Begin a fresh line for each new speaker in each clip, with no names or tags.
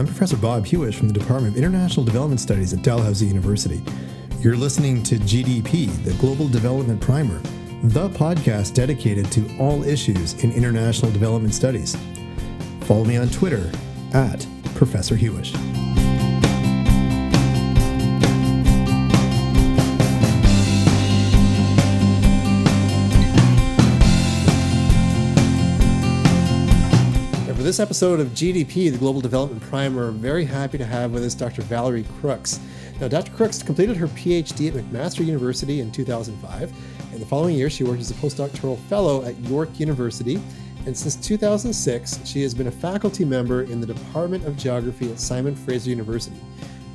I'm Professor Bob Huish from the Department of International Development Studies at Dalhousie University. You're listening to GDP, the Global Development Primer, the podcast dedicated to all issues in international development studies. Follow me on Twitter at Professor Huish. This episode of GDP, the Global Development Primer, I'm very happy to have with us Dr. Valerie Crooks. Now, Dr. Crooks completed her PhD at McMaster University in 2005, and the following year she worked as a postdoctoral fellow at York University. And since 2006, she has been a faculty member in the Department of Geography at Simon Fraser University.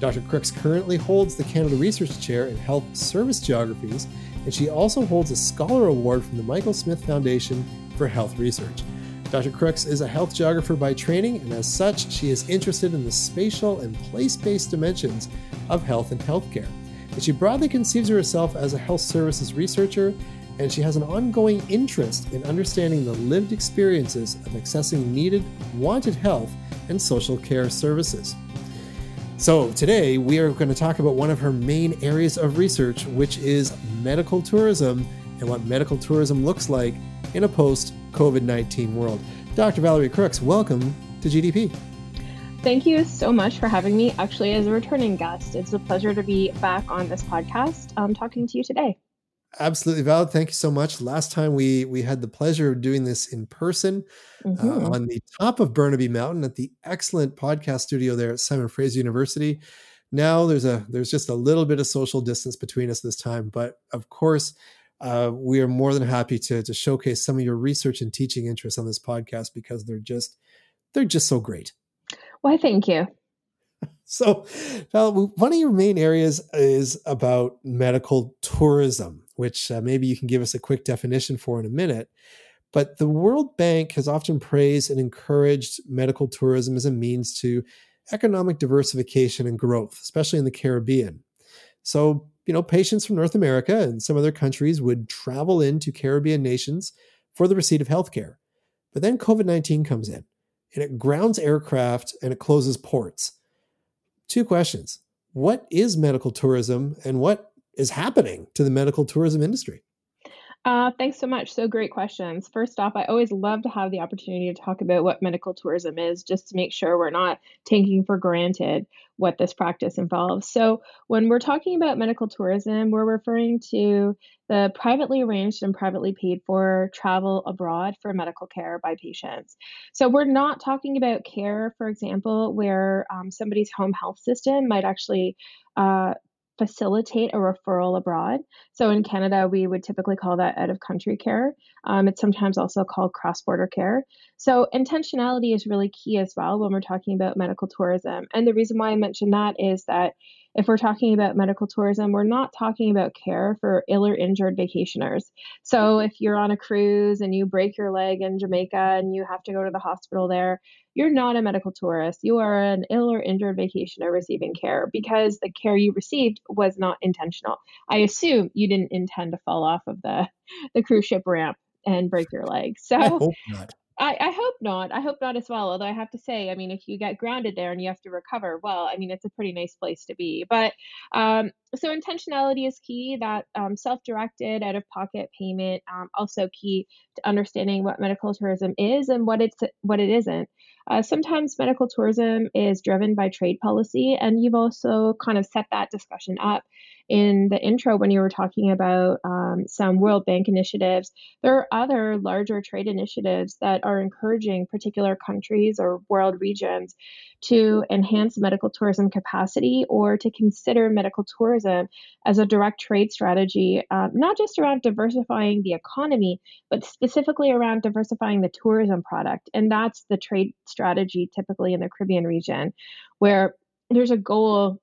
Dr. Crooks currently holds the Canada Research Chair in Health Service Geographies, and she also holds a Scholar Award from the Michael Smith Foundation for Health Research. Dr. Crooks is a health geographer by training, and as such, she is interested in the spatial and place based dimensions of health and healthcare. And she broadly conceives herself as a health services researcher, and she has an ongoing interest in understanding the lived experiences of accessing needed, wanted health and social care services. So, today we are going to talk about one of her main areas of research, which is medical tourism and what medical tourism looks like in a post COVID 19 world. Dr. Valerie Crooks, welcome to GDP.
Thank you so much for having me. Actually, as a returning guest, it's a pleasure to be back on this podcast um, talking to you today.
Absolutely, Val. Thank you so much. Last time we we had the pleasure of doing this in person uh, mm-hmm. uh, on the top of Burnaby Mountain at the excellent podcast studio there at Simon Fraser University. Now there's a there's just a little bit of social distance between us this time, but of course uh, we are more than happy to, to showcase some of your research and teaching interests on this podcast because they're just they're just so great.
Why, thank you.
So, one of your main areas is about medical tourism, which uh, maybe you can give us a quick definition for in a minute. But the World Bank has often praised and encouraged medical tourism as a means to economic diversification and growth, especially in the Caribbean. So, you know, patients from North America and some other countries would travel into Caribbean nations for the receipt of healthcare. But then COVID 19 comes in and it grounds aircraft and it closes ports. Two questions What is medical tourism and what is happening to the medical tourism industry?
Uh, thanks so much. So great questions. First off, I always love to have the opportunity to talk about what medical tourism is, just to make sure we're not taking for granted what this practice involves. So, when we're talking about medical tourism, we're referring to the privately arranged and privately paid for travel abroad for medical care by patients. So, we're not talking about care, for example, where um, somebody's home health system might actually uh, facilitate a referral abroad. So in Canada, we would typically call that out of country care. Um, it's sometimes also called cross border care. So intentionality is really key as well when we're talking about medical tourism. And the reason why I mention that is that if we're talking about medical tourism, we're not talking about care for ill or injured vacationers. So if you're on a cruise and you break your leg in Jamaica and you have to go to the hospital there, you're not a medical tourist. You are an ill or injured vacationer receiving care because the care you received was not intentional. I assume you didn't intend to fall off of the, the cruise ship ramp and break your leg. So
I hope not.
I, I hope not. I hope not as well. Although I have to say, I mean, if you get grounded there and you have to recover, well, I mean, it's a pretty nice place to be. But um, so intentionality is key. That um, self-directed, out-of-pocket payment um, also key to understanding what medical tourism is and what it's what it isn't. Uh, sometimes medical tourism is driven by trade policy, and you've also kind of set that discussion up in the intro when you were talking about um, some World Bank initiatives. There are other larger trade initiatives that are encouraging particular countries or world regions to enhance medical tourism capacity or to consider medical tourism as a direct trade strategy, um, not just around diversifying the economy, but specifically around diversifying the tourism product. And that's the trade strategy typically in the Caribbean region, where there's a goal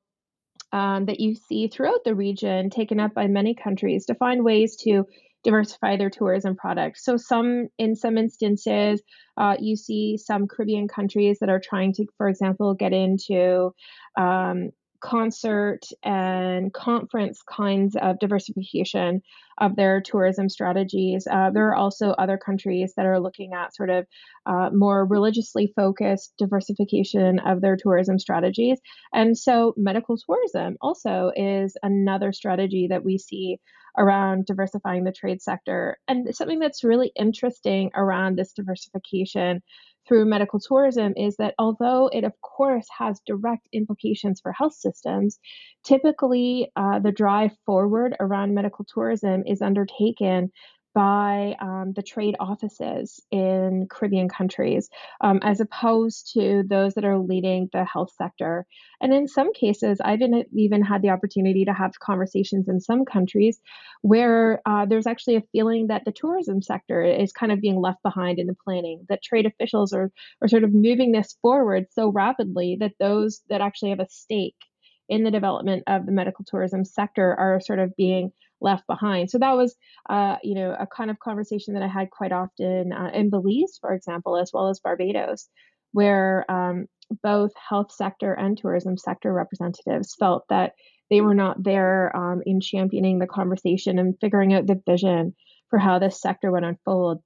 um, that you see throughout the region taken up by many countries to find ways to diversify their tourism products. So, some in some instances, uh, you see some Caribbean countries that are trying to, for example, get into um, concert and conference kinds of diversification of their tourism strategies. Uh, there are also other countries that are looking at sort of uh, more religiously focused diversification of their tourism strategies. And so, medical tourism also is another strategy that we see around diversifying the trade sector. And something that's really interesting around this diversification through medical tourism is that although it, of course, has direct implications for health systems, typically uh, the drive forward around medical tourism is undertaken by um, the trade offices in Caribbean countries, um, as opposed to those that are leading the health sector. And in some cases, I've even, even had the opportunity to have conversations in some countries where uh, there's actually a feeling that the tourism sector is kind of being left behind in the planning, that trade officials are, are sort of moving this forward so rapidly that those that actually have a stake in the development of the medical tourism sector are sort of being left behind. So that was, uh, you know, a kind of conversation that I had quite often uh, in Belize, for example, as well as Barbados, where um, both health sector and tourism sector representatives felt that they were not there um, in championing the conversation and figuring out the vision for how this sector would unfold.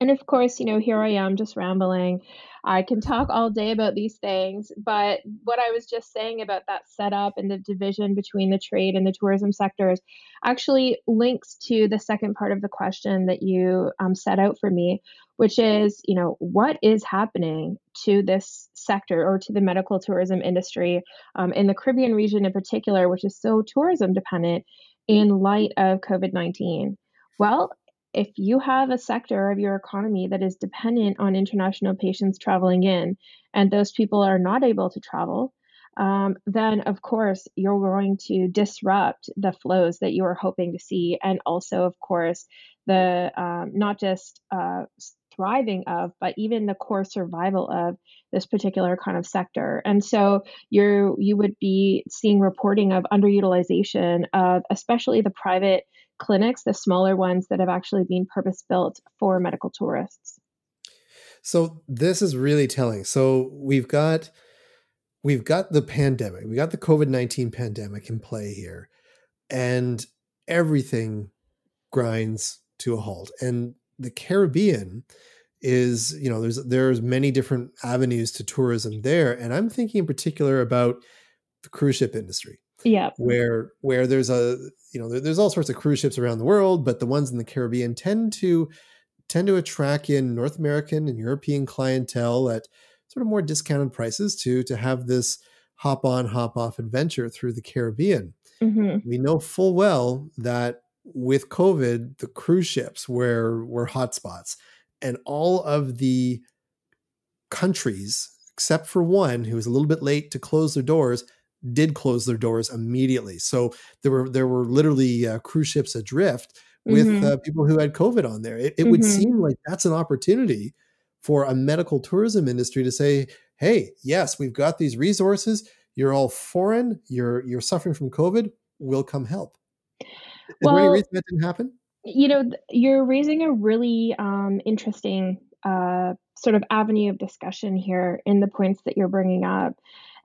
And of course, you know, here I am just rambling. I can talk all day about these things, but what I was just saying about that setup and the division between the trade and the tourism sectors actually links to the second part of the question that you um, set out for me, which is, you know, what is happening to this sector or to the medical tourism industry um, in the Caribbean region in particular, which is so tourism dependent in light of COVID 19? Well, if you have a sector of your economy that is dependent on international patients traveling in, and those people are not able to travel, um, then of course you're going to disrupt the flows that you are hoping to see, and also, of course, the um, not just uh, thriving of, but even the core survival of this particular kind of sector. And so you you would be seeing reporting of underutilization of especially the private clinics, the smaller ones that have actually been purpose built for medical tourists.
So this is really telling. So we've got we've got the pandemic. We got the COVID-19 pandemic in play here. And everything grinds to a halt. And the Caribbean is, you know, there's there's many different avenues to tourism there. And I'm thinking in particular about the cruise ship industry
yeah
where where there's a you know there, there's all sorts of cruise ships around the world but the ones in the caribbean tend to tend to attract in north american and european clientele at sort of more discounted prices to to have this hop on hop off adventure through the caribbean mm-hmm. we know full well that with covid the cruise ships were were hotspots and all of the countries except for one who was a little bit late to close their doors did close their doors immediately. So there were there were literally uh, cruise ships adrift with mm-hmm. uh, people who had COVID on there. It, it mm-hmm. would seem like that's an opportunity for a medical tourism industry to say, "Hey, yes, we've got these resources. You're all foreign. You're you're suffering from COVID. We'll come help." Is well, there any reason that didn't happen?
You know, you're raising a really um, interesting uh, sort of avenue of discussion here in the points that you're bringing up.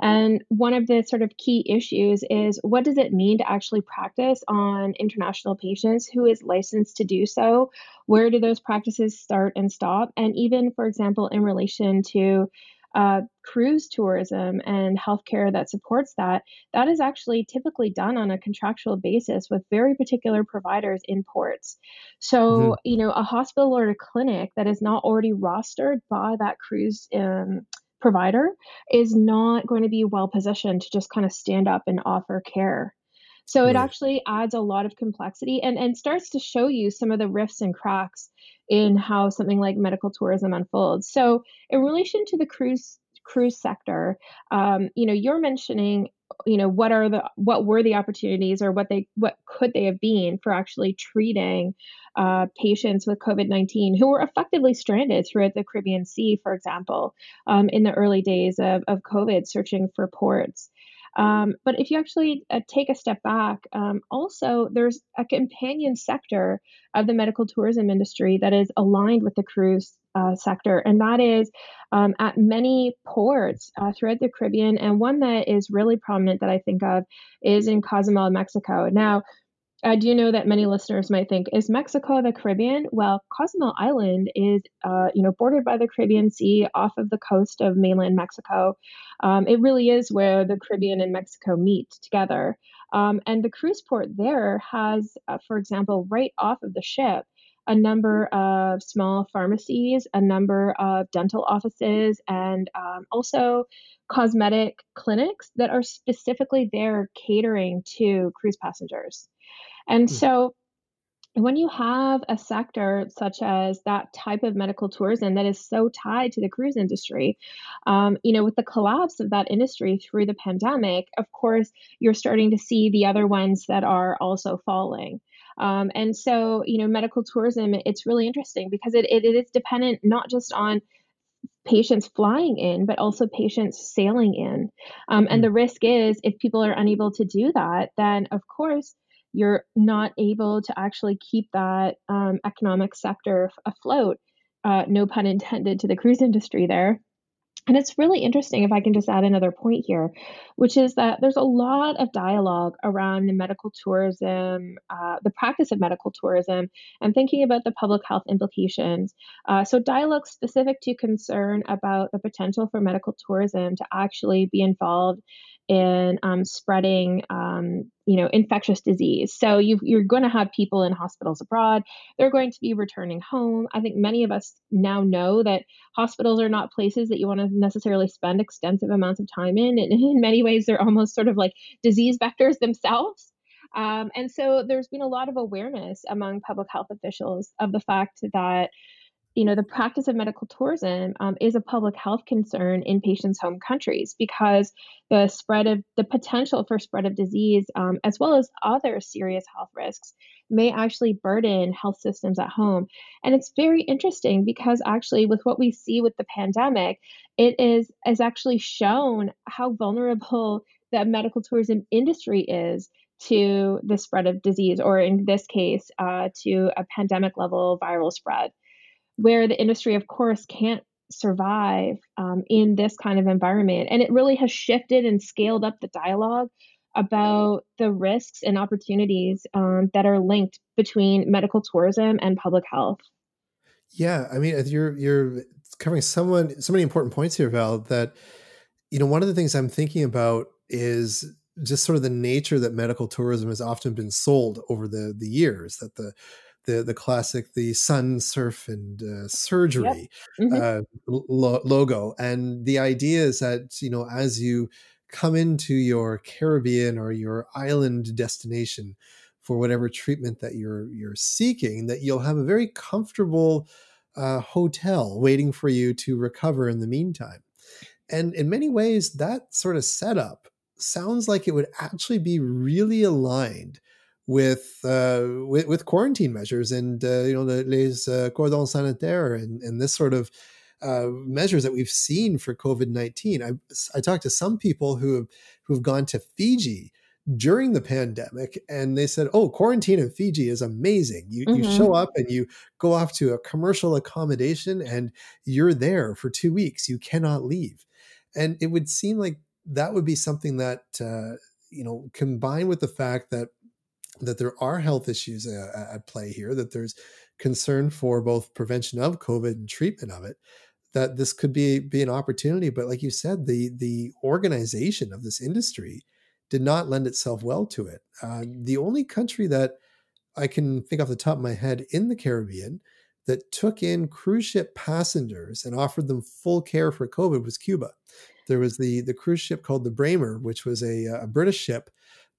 And one of the sort of key issues is what does it mean to actually practice on international patients? Who is licensed to do so? Where do those practices start and stop? And even, for example, in relation to uh, cruise tourism and healthcare that supports that, that is actually typically done on a contractual basis with very particular providers in ports. So, mm-hmm. you know, a hospital or a clinic that is not already rostered by that cruise um, provider is not going to be well positioned to just kind of stand up and offer care. So it actually adds a lot of complexity and, and starts to show you some of the rifts and cracks in how something like medical tourism unfolds. So in relation to the cruise cruise sector, um, you know, you're mentioning, you know, what are the what were the opportunities or what they what could they have been for actually treating uh, patients with COVID 19 who were effectively stranded throughout the Caribbean Sea, for example, um, in the early days of, of COVID, searching for ports. Um, but if you actually uh, take a step back, um, also there's a companion sector of the medical tourism industry that is aligned with the cruise uh, sector, and that is um, at many ports uh, throughout the Caribbean. And one that is really prominent that I think of is in Cozumel, Mexico. Now, I do know that many listeners might think, is Mexico the Caribbean? Well, Cozumel Island is, uh, you know, bordered by the Caribbean Sea off of the coast of mainland Mexico. Um, it really is where the Caribbean and Mexico meet together. Um, and the cruise port there has, uh, for example, right off of the ship, a number of small pharmacies, a number of dental offices, and um, also cosmetic clinics that are specifically there catering to cruise passengers. And mm. so when you have a sector such as that type of medical tourism that is so tied to the cruise industry, um, you know, with the collapse of that industry through the pandemic, of course, you're starting to see the other ones that are also falling. Um, and so, you know, medical tourism, it's really interesting because it, it, it is dependent not just on patients flying in, but also patients sailing in. Um, and mm. the risk is if people are unable to do that, then of course, you're not able to actually keep that um, economic sector afloat. Uh, no pun intended to the cruise industry there. And it's really interesting if I can just add another point here, which is that there's a lot of dialogue around the medical tourism, uh, the practice of medical tourism, and thinking about the public health implications. Uh, so, dialogue specific to concern about the potential for medical tourism to actually be involved in um, spreading, um, you know, infectious disease. So you are going to have people in hospitals abroad. They're going to be returning home. I think many of us now know that hospitals are not places that you want to necessarily spend extensive amounts of time in. And in many ways, they're almost sort of like disease vectors themselves. Um, and so there's been a lot of awareness among public health officials of the fact that you know, the practice of medical tourism um, is a public health concern in patients' home countries because the spread of the potential for spread of disease, um, as well as other serious health risks, may actually burden health systems at home. And it's very interesting because actually, with what we see with the pandemic, it is is actually shown how vulnerable the medical tourism industry is to the spread of disease, or in this case, uh, to a pandemic level viral spread where the industry, of course, can't survive um, in this kind of environment. And it really has shifted and scaled up the dialogue about the risks and opportunities um, that are linked between medical tourism and public health.
Yeah, I mean, you're you're covering someone so many important points here, Val. That you know, one of the things I'm thinking about is just sort of the nature that medical tourism has often been sold over the the years. That the the the classic the sun surf and uh, surgery yep. mm-hmm. uh, lo- logo and the idea is that you know as you come into your caribbean or your island destination for whatever treatment that you're you're seeking that you'll have a very comfortable uh, hotel waiting for you to recover in the meantime and in many ways that sort of setup sounds like it would actually be really aligned with uh, with, with, quarantine measures and uh, you know the les uh, cordons sanitaires and, and this sort of uh, measures that we've seen for COVID nineteen. I I talked to some people who have who've gone to Fiji during the pandemic and they said oh quarantine in fiji is amazing you, mm-hmm. you show up and you go off to a commercial accommodation and you're there for two weeks you cannot leave and it would seem like that would be something that uh, you know combined with the fact that that there are health issues uh, at play here, that there's concern for both prevention of COVID and treatment of it, that this could be be an opportunity. But like you said, the the organization of this industry did not lend itself well to it. Uh, the only country that I can think off the top of my head in the Caribbean that took in cruise ship passengers and offered them full care for COVID was Cuba. There was the the cruise ship called the Braemar, which was a, a British ship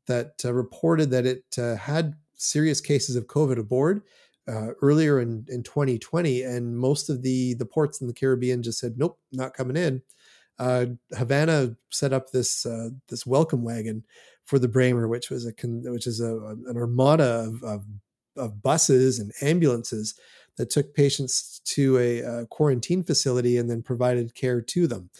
that uh, reported that it uh, had serious cases of COVID aboard uh, earlier in, in 2020, and most of the the ports in the Caribbean just said, "Nope, not coming in." Uh, Havana set up this uh, this welcome wagon for the Braemar, which was a which is a, an armada of, of, of buses and ambulances that took patients to a, a, quarantine facility and then provided care to them.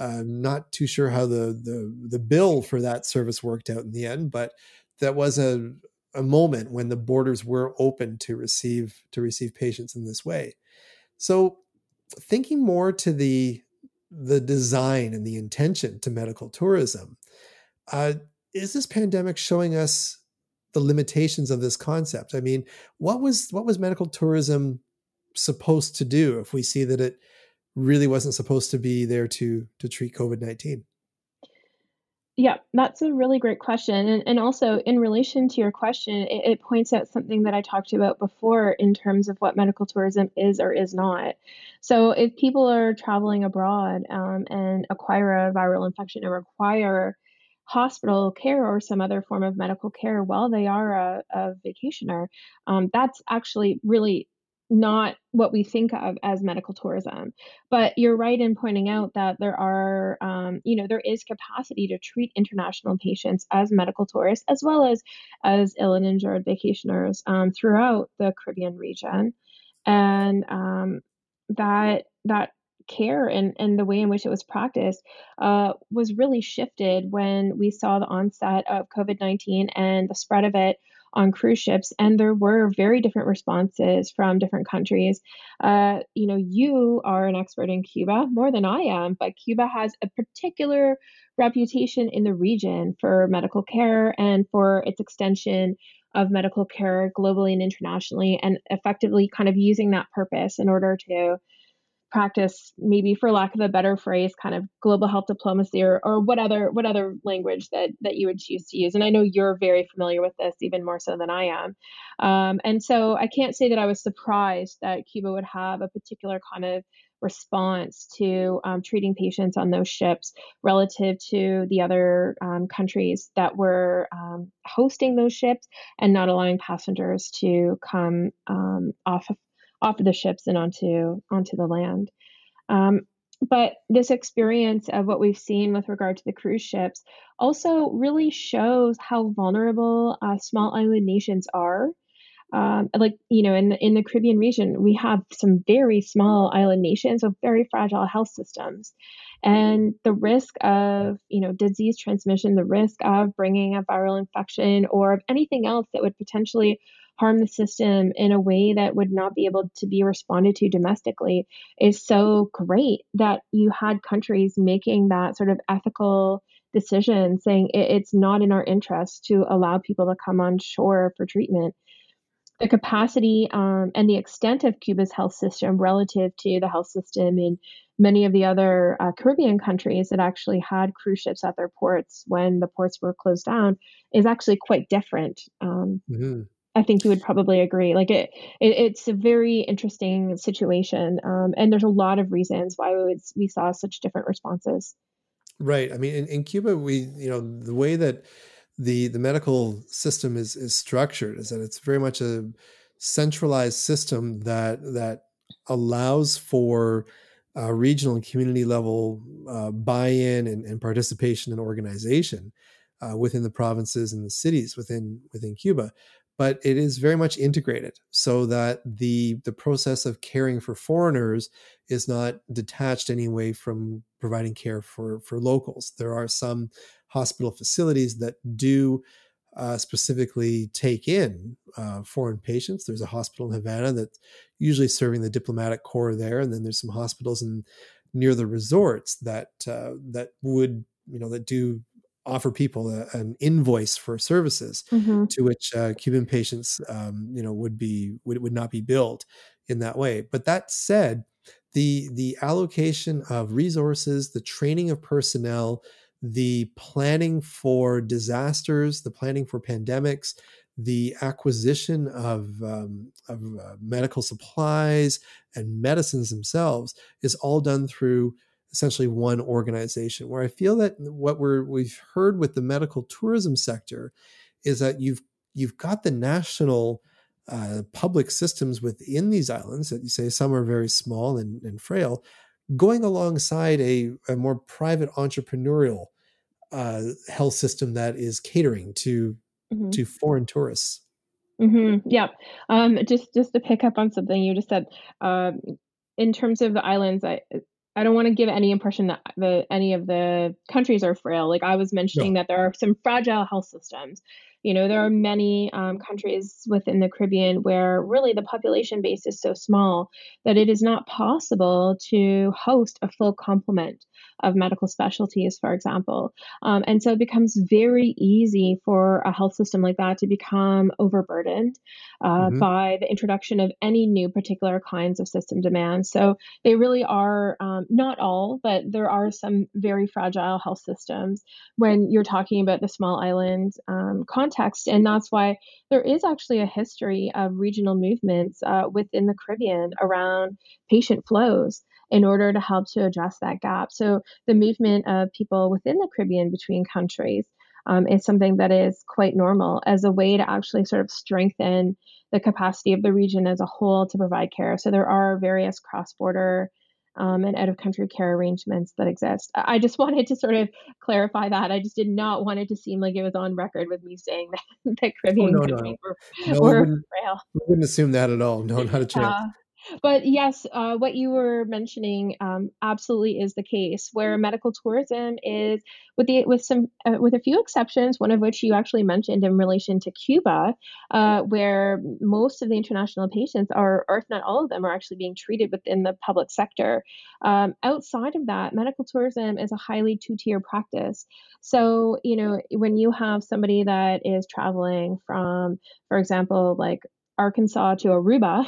I'm not too sure how the, the the bill for that service worked out in the end, but that was a a moment when the borders were open to receive to receive patients in this way. So thinking more to the the design and the intention to medical tourism, uh, is this pandemic showing us the limitations of this concept? I mean, what was what was medical tourism supposed to do if we see that it really wasn't supposed to be there to to treat COVID nineteen?
Yeah, that's a really great question. And, and also, in relation to your question, it, it points out something that I talked about before in terms of what medical tourism is or is not. So, if people are traveling abroad um, and acquire a viral infection and require hospital care or some other form of medical care while they are a, a vacationer, um, that's actually really not what we think of as medical tourism. But you're right in pointing out that there are, um, you know, there is capacity to treat international patients as medical tourists as well as as ill and injured vacationers um, throughout the Caribbean region, and um, that that care and, and the way in which it was practiced uh, was really shifted when we saw the onset of COVID 19 and the spread of it on cruise ships. And there were very different responses from different countries. Uh, you know, you are an expert in Cuba more than I am, but Cuba has a particular reputation in the region for medical care and for its extension of medical care globally and internationally, and effectively kind of using that purpose in order to practice maybe for lack of a better phrase kind of global health diplomacy or, or what other what other language that that you would choose to use. And i know you're very familiar with this even more so than i am. Um, and so i can't say that i was surprised that cuba would have a particular kind of response to um, treating patients on those ships relative to the other um, countries that were um, hosting those ships and not allowing passengers to come um, off of off of the ships and onto onto the land. Um, but this experience of what we've seen with regard to the cruise ships also really shows how vulnerable uh, small island nations are. Um, like you know, in the in the Caribbean region, we have some very small island nations with very fragile health systems, and the risk of you know disease transmission, the risk of bringing a viral infection or of anything else that would potentially harm the system in a way that would not be able to be responded to domestically is so great that you had countries making that sort of ethical decision saying it's not in our interest to allow people to come on shore for treatment the capacity um, and the extent of Cuba's health system relative to the health system in many of the other uh, Caribbean countries that actually had cruise ships at their ports when the ports were closed down is actually quite different. Um, mm-hmm. I think you would probably agree. Like it, it it's a very interesting situation, um, and there's a lot of reasons why we would, we saw such different responses.
Right. I mean, in, in Cuba, we you know the way that the the medical system is is structured is that it's very much a centralized system that that allows for uh, regional and community level uh, buy-in and, and, participation and organization uh, within the provinces and the cities within within Cuba but it is very much integrated so that the the process of caring for foreigners is not detached anyway from providing care for for locals. There are some hospital facilities that do uh, specifically take in uh, foreign patients. There's a hospital in Havana that's usually serving the diplomatic corps there, and then there's some hospitals in near the resorts that uh, that would you know that do offer people a, an invoice for services mm-hmm. to which uh, Cuban patients, um, you know, would be would, would not be billed in that way. But that said, the the allocation of resources, the training of personnel, the planning for disasters, the planning for pandemics, the acquisition of, um, of uh, medical supplies and medicines themselves is all done through essentially one organization. Where I feel that what we're we've heard with the medical tourism sector is that you've you've got the national uh, public systems within these islands that you say some are very small and, and frail, going alongside a, a more private entrepreneurial uh, health system that is catering to mm-hmm. to foreign tourists.
Mm-hmm. Yeah. Um, just just to pick up on something you just said, um, in terms of the islands, I I don't want to give any impression that the any of the countries are frail. Like I was mentioning no. that there are some fragile health systems. You know, there are many um, countries within the Caribbean where really the population base is so small that it is not possible to host a full complement of medical specialties, for example. Um, and so it becomes very easy for a health system like that to become overburdened uh,
hmm
by the introduction of any new particular kinds of system demands. So they really are um, not all, but there are some very fragile health systems when you're talking about the small island um, context. And that's why there is actually a history of regional movements uh, within the Caribbean around patient flows in order to help to address that gap. So the movement of people within the Caribbean between countries um, is something that is quite normal as a way to actually sort of strengthen the capacity of the region as a whole to provide care. So there are various cross border um, and out of country care arrangements that exist. I just wanted to sort of clarify that. I just did not want it to seem like it was on record with me saying that the
Oh
Caribbean
no,
countries
no,
were,
no. We
were
wouldn't.
frail.
We wouldn't assume that at all. No, not a chance.
Uh, but yes, uh, what you were mentioning um, absolutely is the case, where medical tourism is, with the with some uh, with a few exceptions, one of which you actually mentioned in relation to Cuba, uh, where most of the international patients are, or if not all of them, are actually being treated within the public sector. Um, outside of that, medical tourism is a highly two-tier practice. So, you know, when you have somebody that is traveling from, for example, like Arkansas to Aruba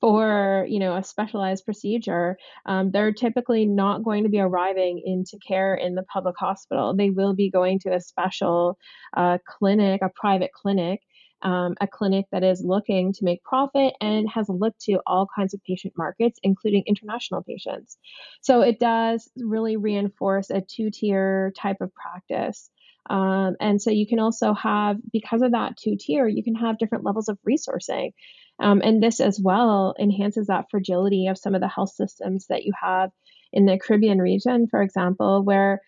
for you know a specialized procedure um, they're typically not going to be arriving into care in the public hospital. They will be going to a special uh, clinic a private clinic um, a clinic that is looking to make profit and has looked to all kinds of patient markets including international patients. So it does really reinforce a two-tier type of practice. Um, and so you can also have because of that two tier you can have different levels of resourcing um, and this as well enhances that fragility of some of the health systems that you have in the Caribbean region, for example, where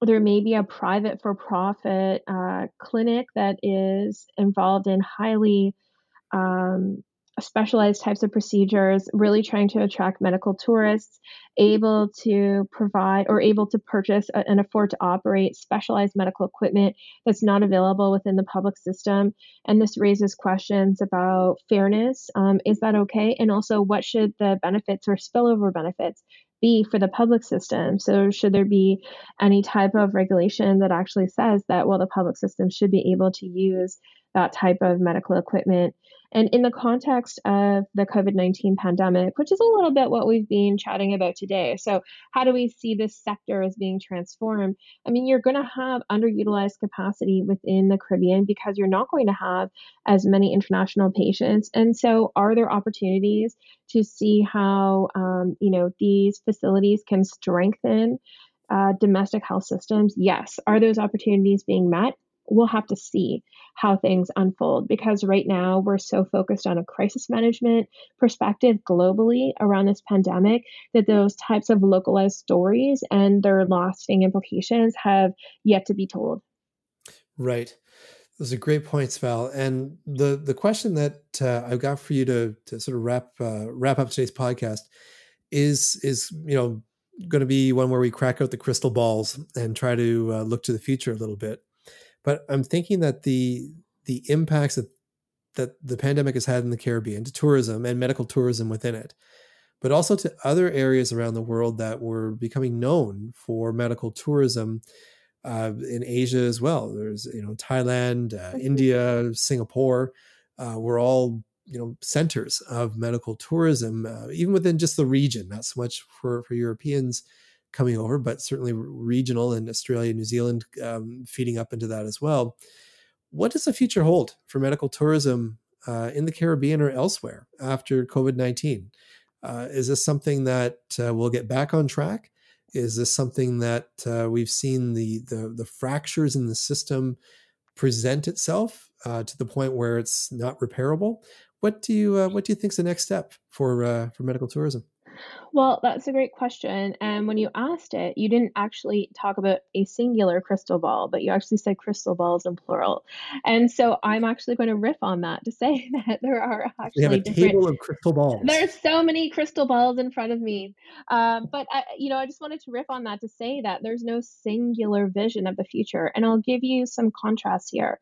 there may be a private for profit uh, clinic that is involved in highly um, specialized types of procedures, really trying to attract medical tourists, able to provide or able to purchase and afford to operate specialized medical equipment that's not available within the public system. And this raises questions about fairness. Um, is that okay? And also, what should the benefits or spillover benefits be for the public system? So, should there be any type of regulation that actually says that, well, the public system should be able to use that type of medical equipment? And in the context of the COVID 19 pandemic, which is a little bit what we've been chatting about today. So, how do we see this sector as being transformed? I mean, you're going to have underutilized capacity within the Caribbean because you're not going to have as many international patients. And so, are there opportunities to see how, um, you know, these facilities can strengthen uh, domestic health systems? Yes. Are those opportunities being met? We'll have to see how things unfold because right now we're so focused on a crisis management perspective globally around this pandemic that those types of localized stories and their lasting implications have yet to be told.
Right. Those are great points, Val. And the the question that uh, I've got for you to to sort of wrap uh, wrap up today's podcast is is you know going to be one where we crack out the crystal balls and try to uh, look to the future a little bit. But I'm thinking that the the impacts that that the pandemic has had in the Caribbean to tourism and medical tourism within it, but also to other areas around the world that were becoming known for medical tourism uh, in Asia as well. There's you know Thailand, uh, India, Singapore uh, were all you know centers of medical tourism, uh, even within just the region. Not so much for for Europeans coming over, but certainly regional and Australia, New Zealand um, feeding up into that as well. What does the future hold for medical tourism uh, in the Caribbean or elsewhere after COVID 19? Uh, is this something that uh, will get back on track? Is this something that uh, we've seen the, the, the fractures in the system present itself uh, to the point where it's not repairable? What do you uh, what do you think is the next step for for medical tourism?
Well, that's a great question. And when you asked it, you didn't actually talk about a singular crystal ball, but you actually said crystal balls in plural. And so I'm actually going to riff on that to say that there are actually
We have a table of crystal balls.
there's so many crystal balls in front of me. Um, but I, you know, I just wanted to riff on that to say that there's no singular vision of the future. And I'll give you some contrast here.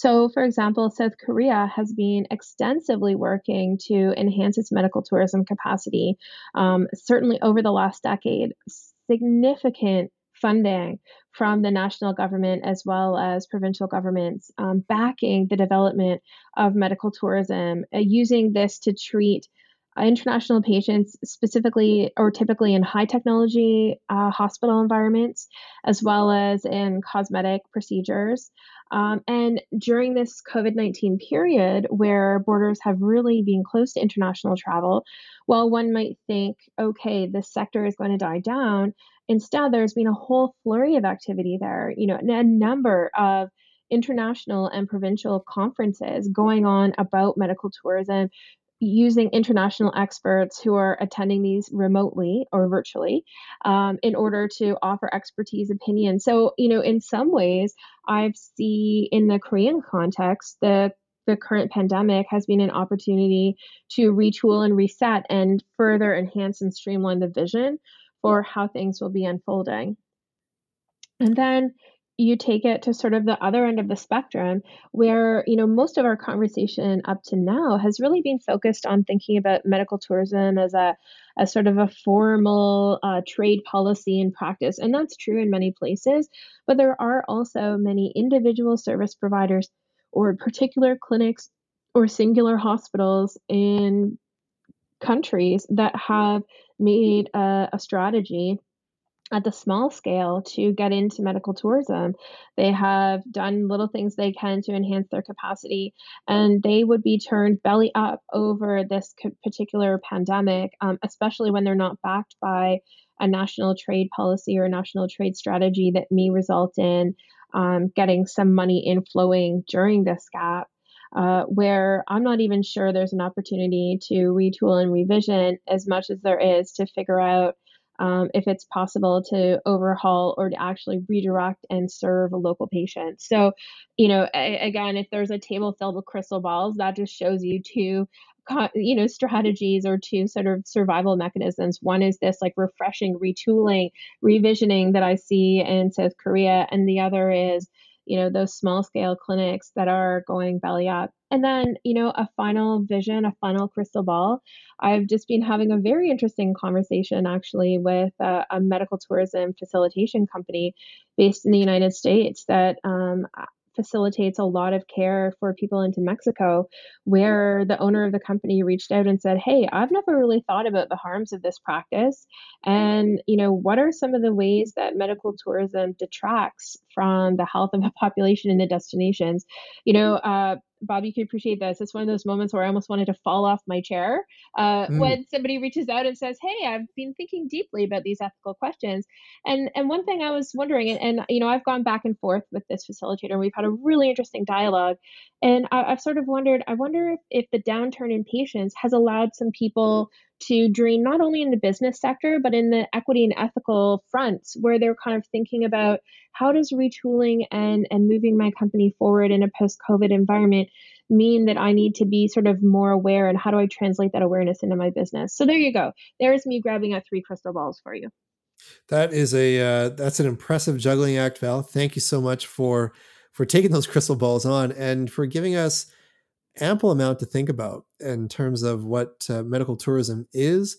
So, for example, South Korea has been extensively working to enhance its medical tourism capacity. Um, certainly over the last decade, significant funding from the national government as well as provincial governments um, backing the development of medical tourism, uh, using this to treat international patients specifically or typically in high technology uh, hospital environments as well as in cosmetic procedures. Um, and during this COVID 19 period, where borders have really been closed to international travel, while one might think, okay, this sector is going to die down, instead, there's been a whole flurry of activity there, you know, a number of international and provincial conferences going on about medical tourism using international experts who are attending these remotely or virtually um, in order to offer expertise opinion. So you know in some ways i've see in the korean context the the current pandemic has been an opportunity to retool and reset and further enhance and streamline the vision for how things will be unfolding. And then you take it to sort of the other end of the spectrum where you know most of our conversation up to now has really been focused on thinking about medical tourism as a as sort of a formal uh, trade policy and practice. And that's true in many places but there are also many individual service providers or particular clinics or singular hospitals in countries that have made a, a strategy at the small scale to get into medical tourism. They have done little things they can to enhance their capacity, and they would be turned belly up over this particular pandemic, um, especially when they're not backed by a national trade policy or a national trade strategy that may result in um, getting some money inflowing during this gap. Uh, where I'm not even sure there's an opportunity to retool and revision as much as there is to figure out um, if it's possible to overhaul or to actually redirect and serve a local patient. So, you know, a- again, if there's a table filled with crystal balls, that just shows you two you know strategies or two sort of survival mechanisms one is this like refreshing retooling revisioning that i see in south korea and the other is you know those small scale clinics that are going belly up and then you know a final vision a final crystal ball i've just been having a very interesting conversation actually with a, a medical tourism facilitation company based in the united states that um, facilitates a lot of care for people into Mexico, where the owner of the company reached out and said, Hey, I've never really thought about the harms of this practice. And, you know, what are some of the ways that medical tourism detracts from the health of the population in the destinations? You know, uh, Bob, you can appreciate this. It's one of those moments where I almost wanted to fall off my chair uh, mm. when somebody reaches out and says, "Hey, I've been thinking deeply about these ethical questions." And and one thing I was wondering, and, and you know, I've gone back and forth with this facilitator. And we've had a really interesting dialogue, and I, have sort of wondered. I wonder if, if the downturn in patients has allowed some people to dream not only in the business sector but in the equity and ethical fronts where they're kind of thinking about how does retooling and and moving my company forward in a post covid environment mean that i need to be sort of more aware and how do i translate that awareness into my business? So there you go. There's me grabbing at three crystal balls for you.
That is a uh, that's an impressive juggling act val. Thank you so much for for taking those crystal balls on and for giving us ample amount to think about in terms of what uh, medical tourism is,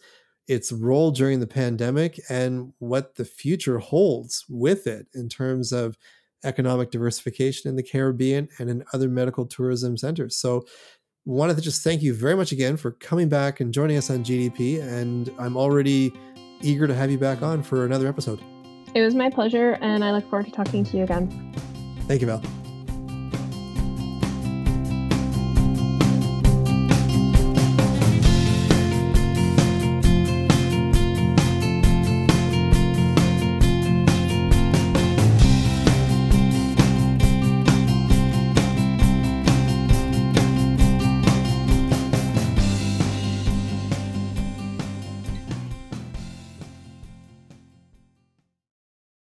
its role during the pandemic, and what the future holds with it in terms of economic diversification in the Caribbean and in other medical tourism centers. So, wanted to just thank you very much again for coming back and joining us on GDP. And I'm already eager to have you back on for another episode.
It was my pleasure, and I look forward to talking to you again.
Thank you, Val.